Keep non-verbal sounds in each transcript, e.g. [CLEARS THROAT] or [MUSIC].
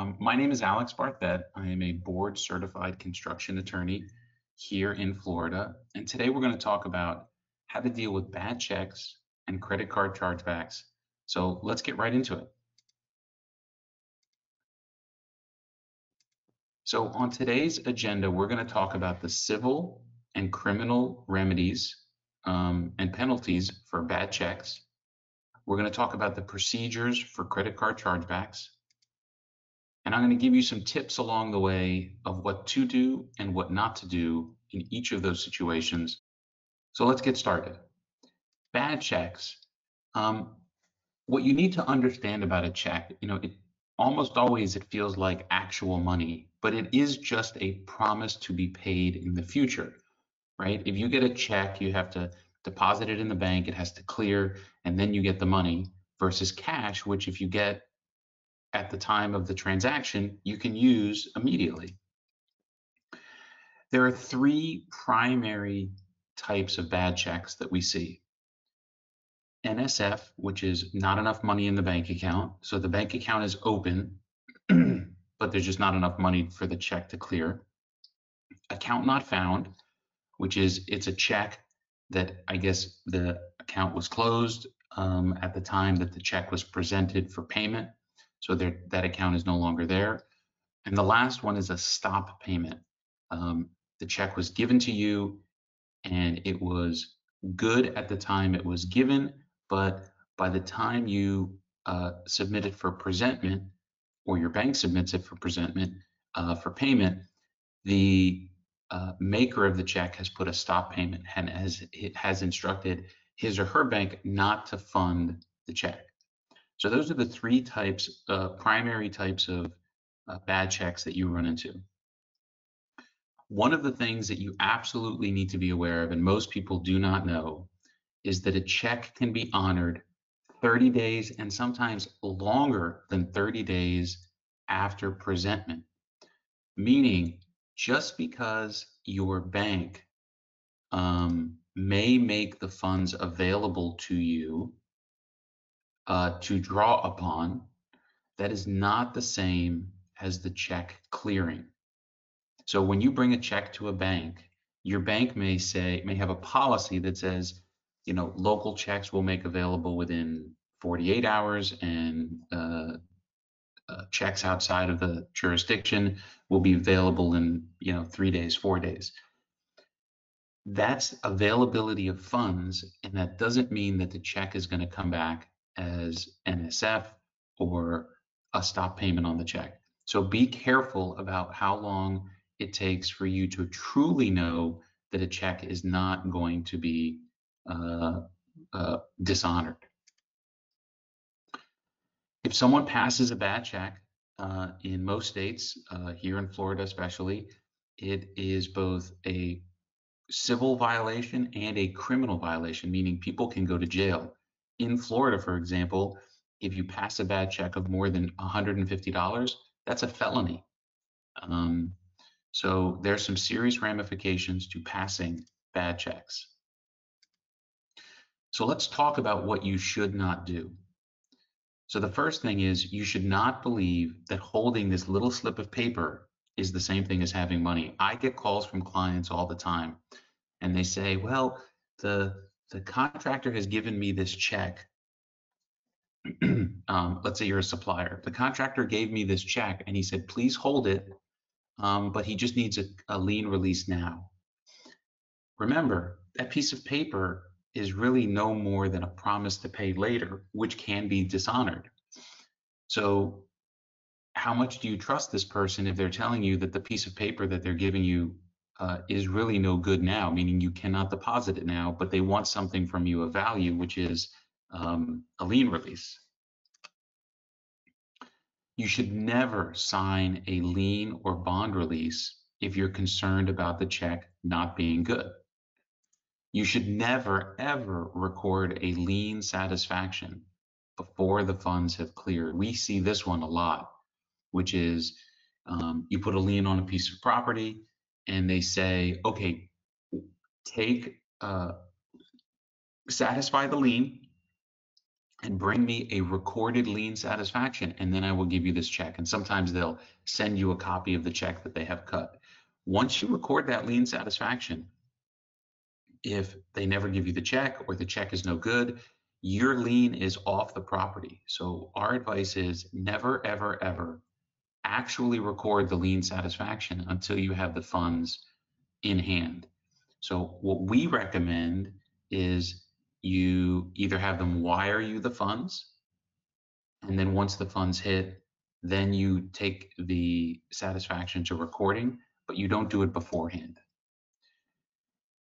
Um, my name is Alex Barthet. I am a board certified construction attorney here in Florida. And today we're going to talk about how to deal with bad checks and credit card chargebacks. So let's get right into it. So on today's agenda, we're going to talk about the civil and criminal remedies um, and penalties for bad checks. We're going to talk about the procedures for credit card chargebacks. And I'm going to give you some tips along the way of what to do and what not to do in each of those situations. So let's get started. Bad checks. Um, what you need to understand about a check, you know, it almost always it feels like actual money, but it is just a promise to be paid in the future, right? If you get a check, you have to deposit it in the bank, it has to clear, and then you get the money versus cash, which if you get at the time of the transaction, you can use immediately. There are three primary types of bad checks that we see. NSF, which is not enough money in the bank account. So the bank account is open, [CLEARS THROAT] but there's just not enough money for the check to clear. Account not found, which is it's a check that I guess the account was closed um, at the time that the check was presented for payment. So that account is no longer there. And the last one is a stop payment. Um, the check was given to you and it was good at the time it was given, but by the time you uh, submit it for presentment or your bank submits it for presentment uh, for payment, the uh, maker of the check has put a stop payment and has has instructed his or her bank not to fund the check. So those are the three types, uh, primary types of uh, bad checks that you run into. One of the things that you absolutely need to be aware of, and most people do not know, is that a check can be honored 30 days and sometimes longer than 30 days after presentment. Meaning, just because your bank um, may make the funds available to you uh, to draw upon, that is not the same as the check clearing. So when you bring a check to a bank, your bank may say may have a policy that says, you know, local checks will make available within 48 hours, and uh, uh, checks outside of the jurisdiction will be available in you know three days, four days. That's availability of funds, and that doesn't mean that the check is going to come back as NSF or a stop payment on the check. So be careful about how long it takes for you to truly know that a check is not going to be uh, uh, dishonored. If someone passes a bad check, uh, in most states, uh, here in Florida especially, it is both a civil violation and a criminal violation, meaning people can go to jail. In Florida, for example, if you pass a bad check of more than $150, that's a felony. Um, so there's some serious ramifications to passing bad checks. So let's talk about what you should not do. So the first thing is you should not believe that holding this little slip of paper is the same thing as having money. I get calls from clients all the time and they say, well, the the contractor has given me this check. [CLEARS THROAT] um, let's say you're a supplier. The contractor gave me this check and he said, please hold it, um, but he just needs a, a lien release now. Remember, that piece of paper is really no more than a promise to pay later, which can be dishonored. So, how much do you trust this person if they're telling you that the piece of paper that they're giving you uh, is really no good now, meaning you cannot deposit it now, but they want something from you of value, which is um, a lien release? You should never sign a lien or bond release if you're concerned about the check not being good. You should never, ever record a lien satisfaction before the funds have cleared. We see this one a lot, which is um, you put a lien on a piece of property and they say, okay, take, uh, satisfy the lien, and bring me a recorded lien satisfaction, and then I will give you this check. And sometimes they'll send you a copy of the check that they have cut. Once you record that lien satisfaction, if they never give you the check or the check is no good, your lien is off the property. So our advice is never, ever, ever actually record the lien satisfaction until you have the funds in hand. So what we recommend is you either have them wire you the funds, and then once the funds hit, then you take the satisfaction to recording, but you don't do it beforehand.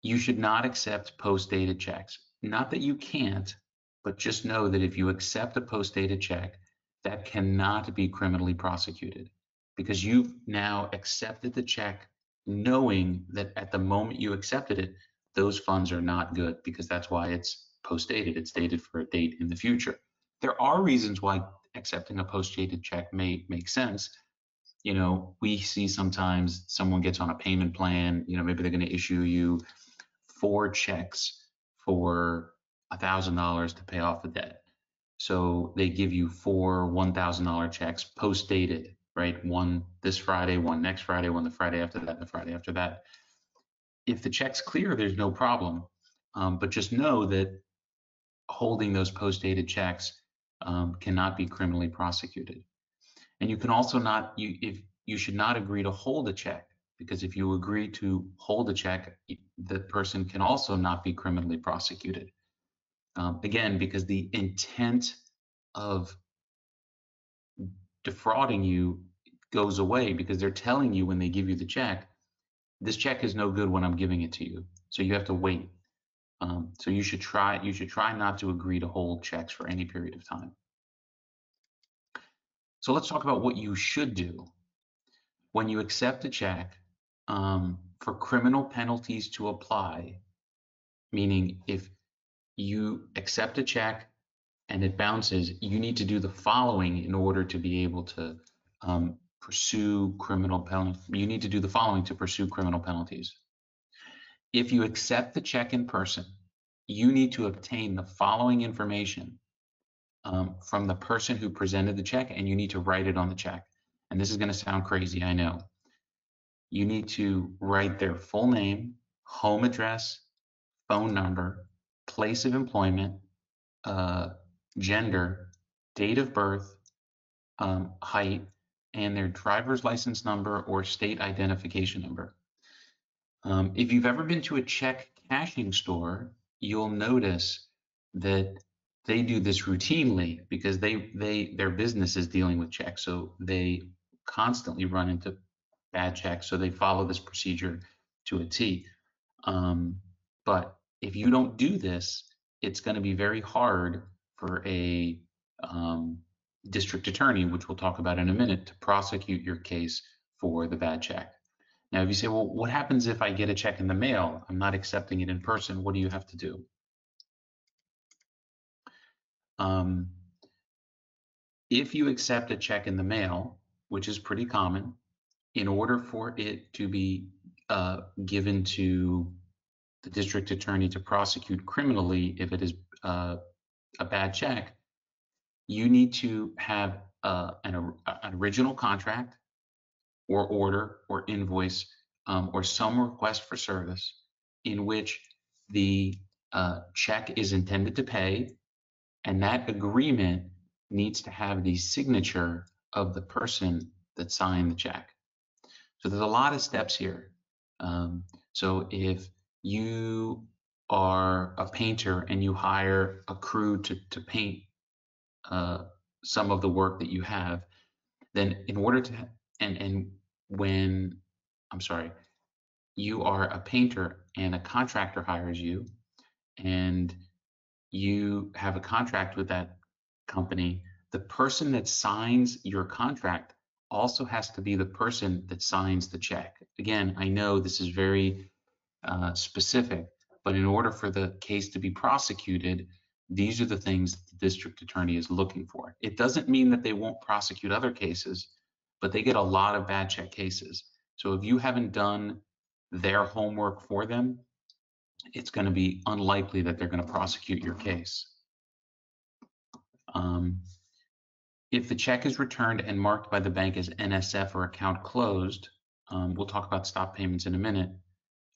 You should not accept post-dated checks. Not that you can't, but just know that if you accept a post-dated check, that cannot be criminally prosecuted because you've now accepted the check knowing that at the moment you accepted it, those funds are not good because that's why it's post-dated. It's dated for a date in the future. There are reasons why accepting a post-dated check may make sense. You know, we see sometimes someone gets on a payment plan, you know, maybe they're going to issue you four checks for a thousand dollars to pay off the debt. So they give you four one thousand dollar checks post dated, right? One this Friday, one next Friday, one the Friday after that, the Friday after that. If the check's clear, there's no problem. Um, but just know that holding those post dated checks um, cannot be criminally prosecuted. And you can also not you if you should not agree to hold a check because if you agree to hold a check, the person can also not be criminally prosecuted. Um, again, because the intent of defrauding you goes away because they're telling you when they give you the check, this check is no good when I'm giving it to you. So you have to wait. Um, so you should try you should try not to agree to hold checks for any period of time. So let's talk about what you should do when you accept a check um, for criminal penalties to apply, meaning if you accept a check and it bounces, you need to do the following in order to be able to um, pursue criminal penalties. You need to do the following to pursue criminal penalties. If you accept the check in person, you need to obtain the following information um, from the person who presented the check, and you need to write it on the check. And this is going to sound crazy, I know you need to write their full name, home address, phone number, place of employment, uh, gender, date of birth, um, height, and their driver's license number or state identification number. Um, if you've ever been to a check cashing store, you'll notice that they do this routinely because they they their business is dealing with checks, so they constantly run into bad checks. So they follow this procedure to a T. Um, but if you don't do this, it's going to be very hard for a um, district attorney, which we'll talk about in a minute, to prosecute your case for the bad check. Now, if you say, well, what happens if I get a check in the mail? I'm not accepting it in person. What do you have to do? Um, if you accept a check in the mail, which is pretty common, in order for it to be uh, given to the district attorney to prosecute criminally if it is uh, a bad check, you need to have uh, an, an, original contract or order or invoice um, or some request for service in which the uh, check is intended to pay, and that agreement needs to have the signature of the person that signed the check. So there's a lot of steps here. Um, so if you are a painter and you hire a crew to, to paint uh, some of the work that you have, then in order to, and, and when, I'm sorry, you are a painter and a contractor hires you and you have a contract with that company, the person that signs your contract also has to be the person that signs the check. Again, I know this is very uh, specific, but in order for the case to be prosecuted, these are the things the district attorney is looking for. It doesn't mean that they won't prosecute other cases, but they get a lot of bad check cases. So if you haven't done their homework for them, it's going to be unlikely that they're going to prosecute your case. Um, if the check is returned and marked by the bank as NSF or account closed, um, we'll talk about stop payments in a minute,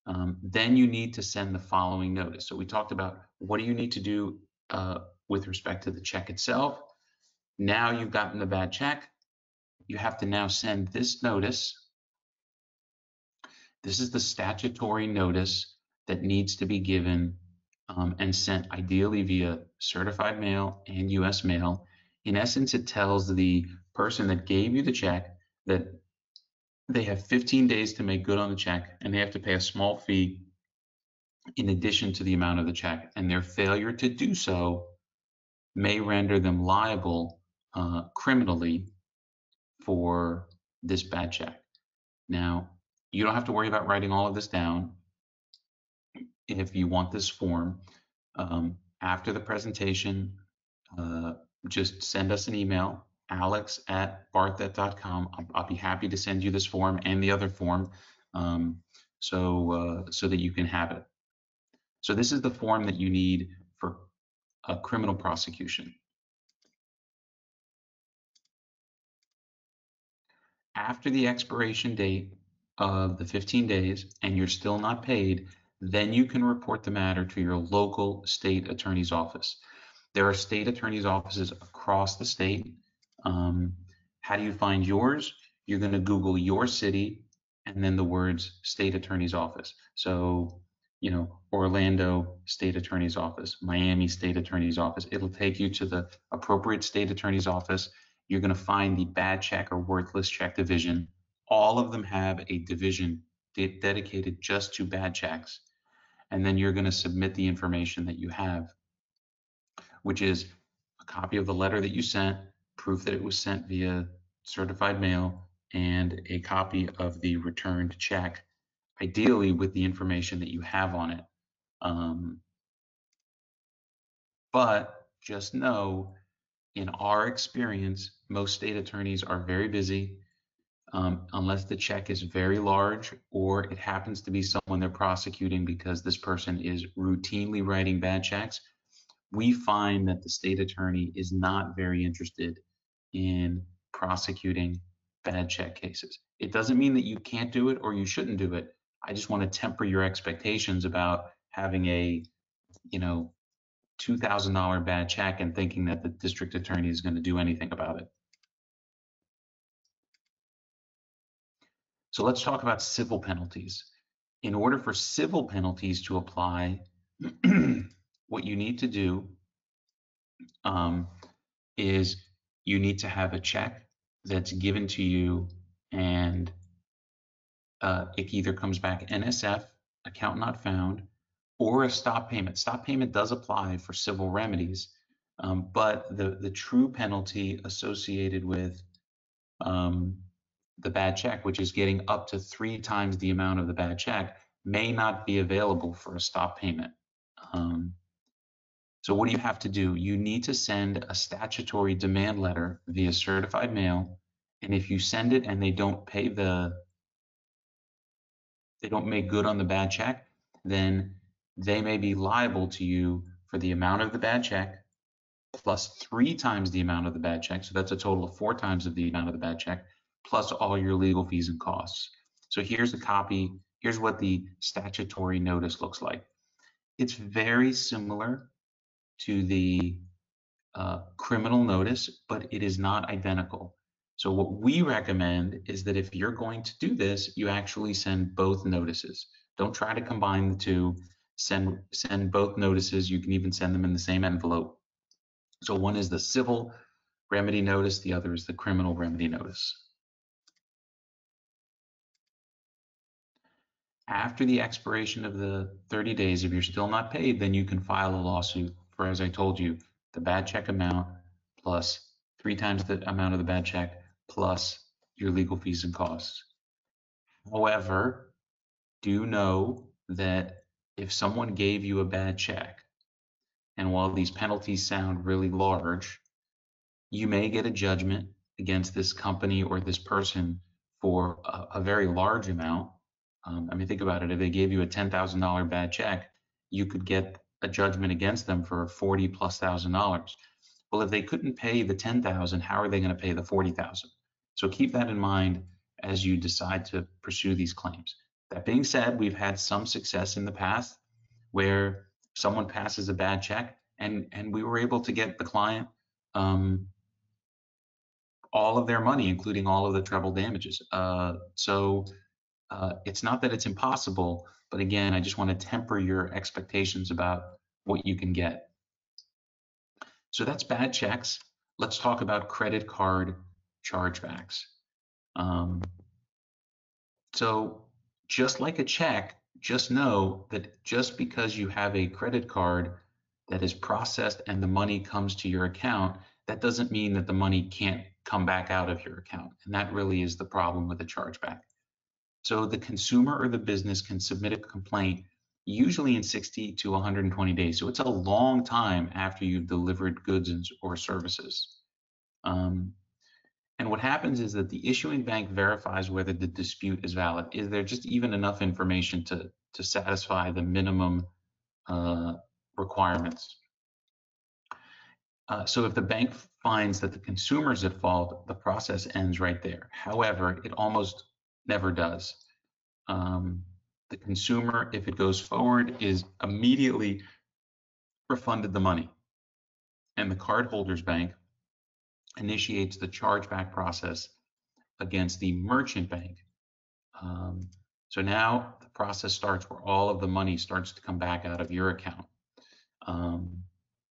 um, then you need to send the following notice. So we talked about what do you need to do uh, with respect to the check itself. Now you've gotten the bad check. You have to now send this notice. This is the statutory notice that needs to be given um, and sent ideally via certified mail and US mail in essence, it tells the person that gave you the check that they have 15 days to make good on the check and they have to pay a small fee in addition to the amount of the check. And their failure to do so may render them liable uh, criminally for this bad check. Now, you don't have to worry about writing all of this down if you want this form. Um, after the presentation, uh, just send us an email, alex at barthet.com. I'll, I'll be happy to send you this form and the other form um, so, uh, so that you can have it. So this is the form that you need for a criminal prosecution. After the expiration date of the 15 days and you're still not paid, then you can report the matter to your local state attorney's office. There are state attorney's offices across the state. Um, how do you find yours? You're going to Google your city and then the words state attorney's office. So, you know, Orlando state attorney's office, Miami state attorney's office. It'll take you to the appropriate state attorney's office. You're going to find the bad check or worthless check division. All of them have a division de dedicated just to bad checks. And then you're going to submit the information that you have which is a copy of the letter that you sent, proof that it was sent via certified mail, and a copy of the returned check, ideally with the information that you have on it. Um, but just know, in our experience, most state attorneys are very busy. Um, unless the check is very large or it happens to be someone they're prosecuting because this person is routinely writing bad checks, we find that the state attorney is not very interested in prosecuting bad check cases. It doesn't mean that you can't do it or you shouldn't do it. I just want to temper your expectations about having a, you know, $2,000 bad check and thinking that the district attorney is going to do anything about it. So let's talk about civil penalties. In order for civil penalties to apply, [CLEARS THROAT] what you need to do um, is you need to have a check that's given to you and uh, it either comes back NSF, account not found, or a stop payment. Stop payment does apply for civil remedies, um, but the, the true penalty associated with um, the bad check, which is getting up to three times the amount of the bad check, may not be available for a stop payment. Um, so what do you have to do? You need to send a statutory demand letter via certified mail. And if you send it and they don't pay the, they don't make good on the bad check, then they may be liable to you for the amount of the bad check plus three times the amount of the bad check. So that's a total of four times of the amount of the bad check plus all your legal fees and costs. So here's a copy. Here's what the statutory notice looks like. It's very similar to the uh, criminal notice, but it is not identical. So what we recommend is that if you're going to do this, you actually send both notices. Don't try to combine the two. Send send both notices. You can even send them in the same envelope. So one is the civil remedy notice, the other is the criminal remedy notice. After the expiration of the 30 days, if you're still not paid, then you can file a lawsuit for, as I told you, the bad check amount plus three times the amount of the bad check plus your legal fees and costs. However, do know that if someone gave you a bad check, and while these penalties sound really large, you may get a judgment against this company or this person for a, a very large amount. Um, I mean, think about it. If they gave you a $10,000 bad check, you could get a judgment against them for forty plus thousand dollars. Well, if they couldn't pay the 10,000, how are they going to pay the 40,000? So keep that in mind as you decide to pursue these claims. That being said, we've had some success in the past where someone passes a bad check and and we were able to get the client um, all of their money, including all of the treble damages. Uh, so uh, it's not that it's impossible, but again, I just want to temper your expectations about what you can get. So that's bad checks. Let's talk about credit card chargebacks. Um, so just like a check, just know that just because you have a credit card that is processed and the money comes to your account, that doesn't mean that the money can't come back out of your account. And that really is the problem with a chargeback. So the consumer or the business can submit a complaint usually in 60 to 120 days. So it's a long time after you've delivered goods or services. Um, and what happens is that the issuing bank verifies whether the dispute is valid. Is there just even enough information to, to satisfy the minimum uh, requirements? Uh, so if the bank finds that the consumer is at fault, the process ends right there. However, it almost never does. Um, the consumer, if it goes forward, is immediately refunded the money. And the cardholder's bank initiates the chargeback process against the merchant bank. Um, so now the process starts where all of the money starts to come back out of your account. Um,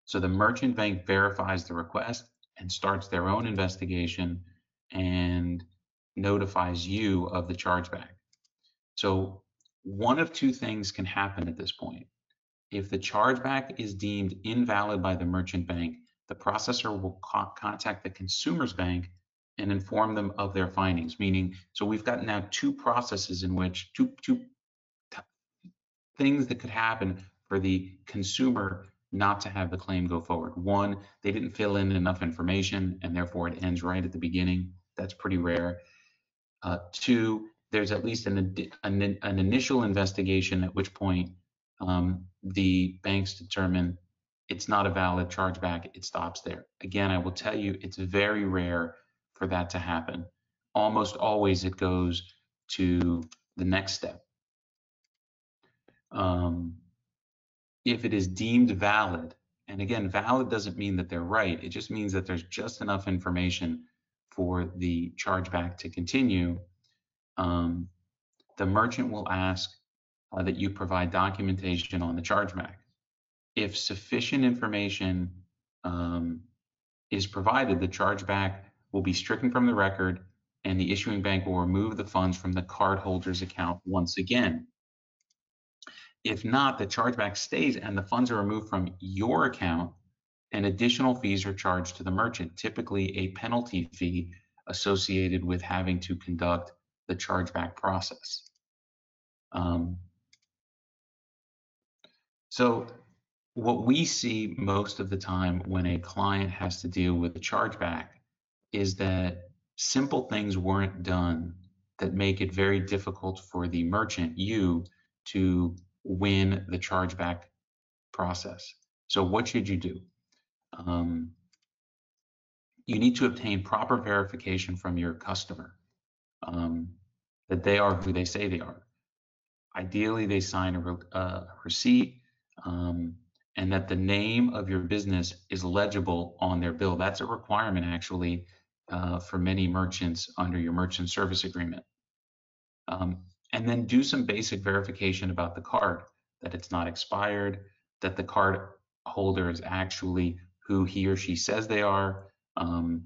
so the merchant bank verifies the request and starts their own investigation and notifies you of the chargeback. So one of two things can happen at this point. If the chargeback is deemed invalid by the merchant bank, the processor will co contact the consumer's bank and inform them of their findings. Meaning, so we've got now two processes in which two two things that could happen for the consumer not to have the claim go forward. One, they didn't fill in enough information and therefore it ends right at the beginning. That's pretty rare. Uh, two, there's at least an, an, an, initial investigation at which point um, the banks determine it's not a valid chargeback, it stops there. Again, I will tell you, it's very rare for that to happen. Almost always it goes to the next step. Um, if it is deemed valid, and again, valid doesn't mean that they're right, it just means that there's just enough information for the chargeback to continue, um, the merchant will ask uh, that you provide documentation on the chargeback. If sufficient information um, is provided, the chargeback will be stricken from the record and the issuing bank will remove the funds from the cardholder's account once again. If not, the chargeback stays and the funds are removed from your account and additional fees are charged to the merchant, typically a penalty fee associated with having to conduct the chargeback process. Um, so what we see most of the time when a client has to deal with a chargeback is that simple things weren't done that make it very difficult for the merchant, you, to win the chargeback process. So what should you do? Um, you need to obtain proper verification from your customer um, that they are who they say they are. Ideally, they sign a, re uh, receipt um, and that the name of your business is legible on their bill. That's a requirement actually uh, for many merchants under your merchant service agreement. Um, and then do some basic verification about the card, that it's not expired, that the card holder is actually who he or she says they are. Um,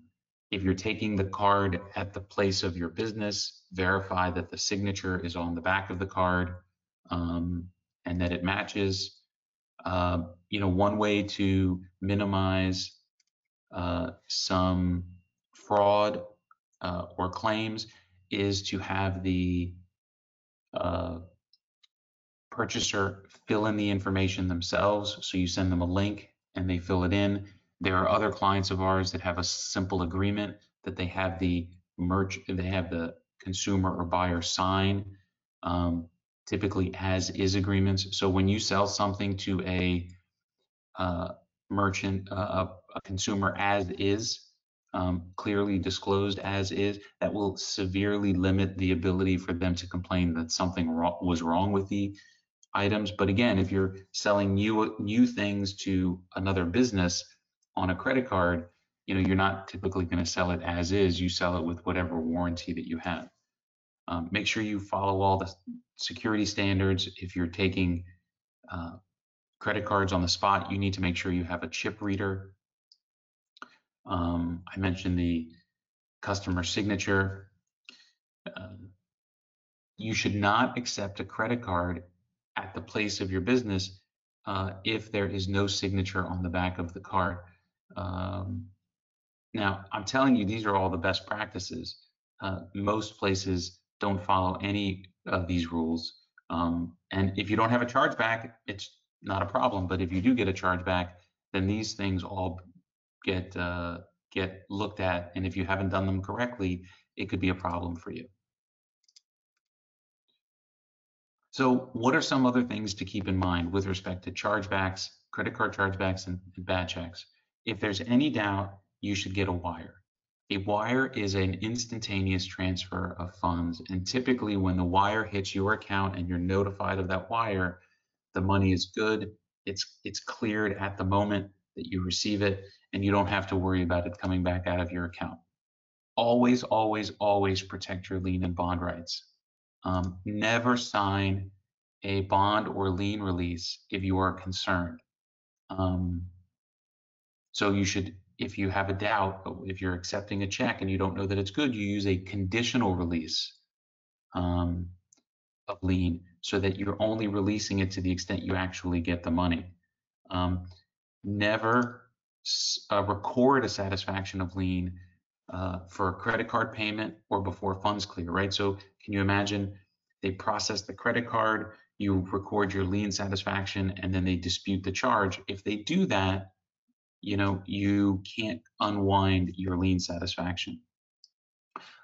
if you're taking the card at the place of your business, verify that the signature is on the back of the card um, and that it matches. Uh, you know, one way to minimize uh, some fraud uh, or claims is to have the uh, purchaser fill in the information themselves. So you send them a link and they fill it in. There are other clients of ours that have a simple agreement that they have the merch, they have the consumer or buyer sign, um, typically as is agreements. So when you sell something to a uh, merchant, uh, a, consumer as is, um, clearly disclosed as is, that will severely limit the ability for them to complain that something wrong, was wrong with the items. But again, if you're selling new new things to another business on a credit card, you know you're not typically going to sell it as is. You sell it with whatever warranty that you have. Um, make sure you follow all the security standards. If you're taking uh, credit cards on the spot, you need to make sure you have a chip reader. Um, I mentioned the customer signature. Um, you should not accept a credit card at the place of your business uh, if there is no signature on the back of the card. Um, now, I'm telling you, these are all the best practices. Uh, most places don't follow any of these rules. Um, and if you don't have a chargeback, it's not a problem. But if you do get a chargeback, then these things all get uh, get looked at. And if you haven't done them correctly, it could be a problem for you. So what are some other things to keep in mind with respect to chargebacks, credit card chargebacks, and, bad checks? If there's any doubt, you should get a wire. A wire is an instantaneous transfer of funds. And typically when the wire hits your account and you're notified of that wire, the money is good. It's, it's cleared at the moment that you receive it and you don't have to worry about it coming back out of your account. Always, always, always protect your lien and bond rights. Um, never sign a bond or lien release if you are concerned. Um, so you should if you have a doubt, if you're accepting a check and you don't know that it's good, you use a conditional release um, of lien so that you're only releasing it to the extent you actually get the money. Um, never uh, record a satisfaction of lien uh, for a credit card payment or before funds clear, right? So can you imagine they process the credit card, you record your lien satisfaction, and then they dispute the charge. If they do that, you know, you can't unwind your lien satisfaction.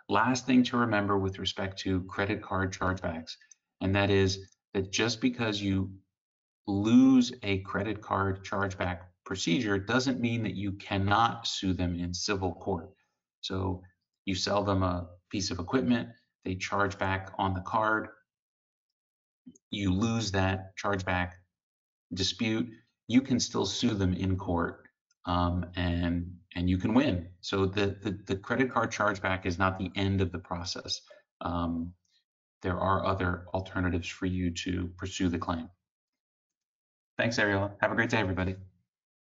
Last thing to remember with respect to credit card chargebacks, and that is that just because you lose a credit card chargeback procedure doesn't mean that you cannot sue them in civil court. So you sell them a piece of equipment, they charge back on the card, you lose that chargeback dispute, you can still sue them in court um, and and you can win. So the, the, the credit card chargeback is not the end of the process. Um, there are other alternatives for you to pursue the claim. Thanks, Ariella. Have a great day, everybody.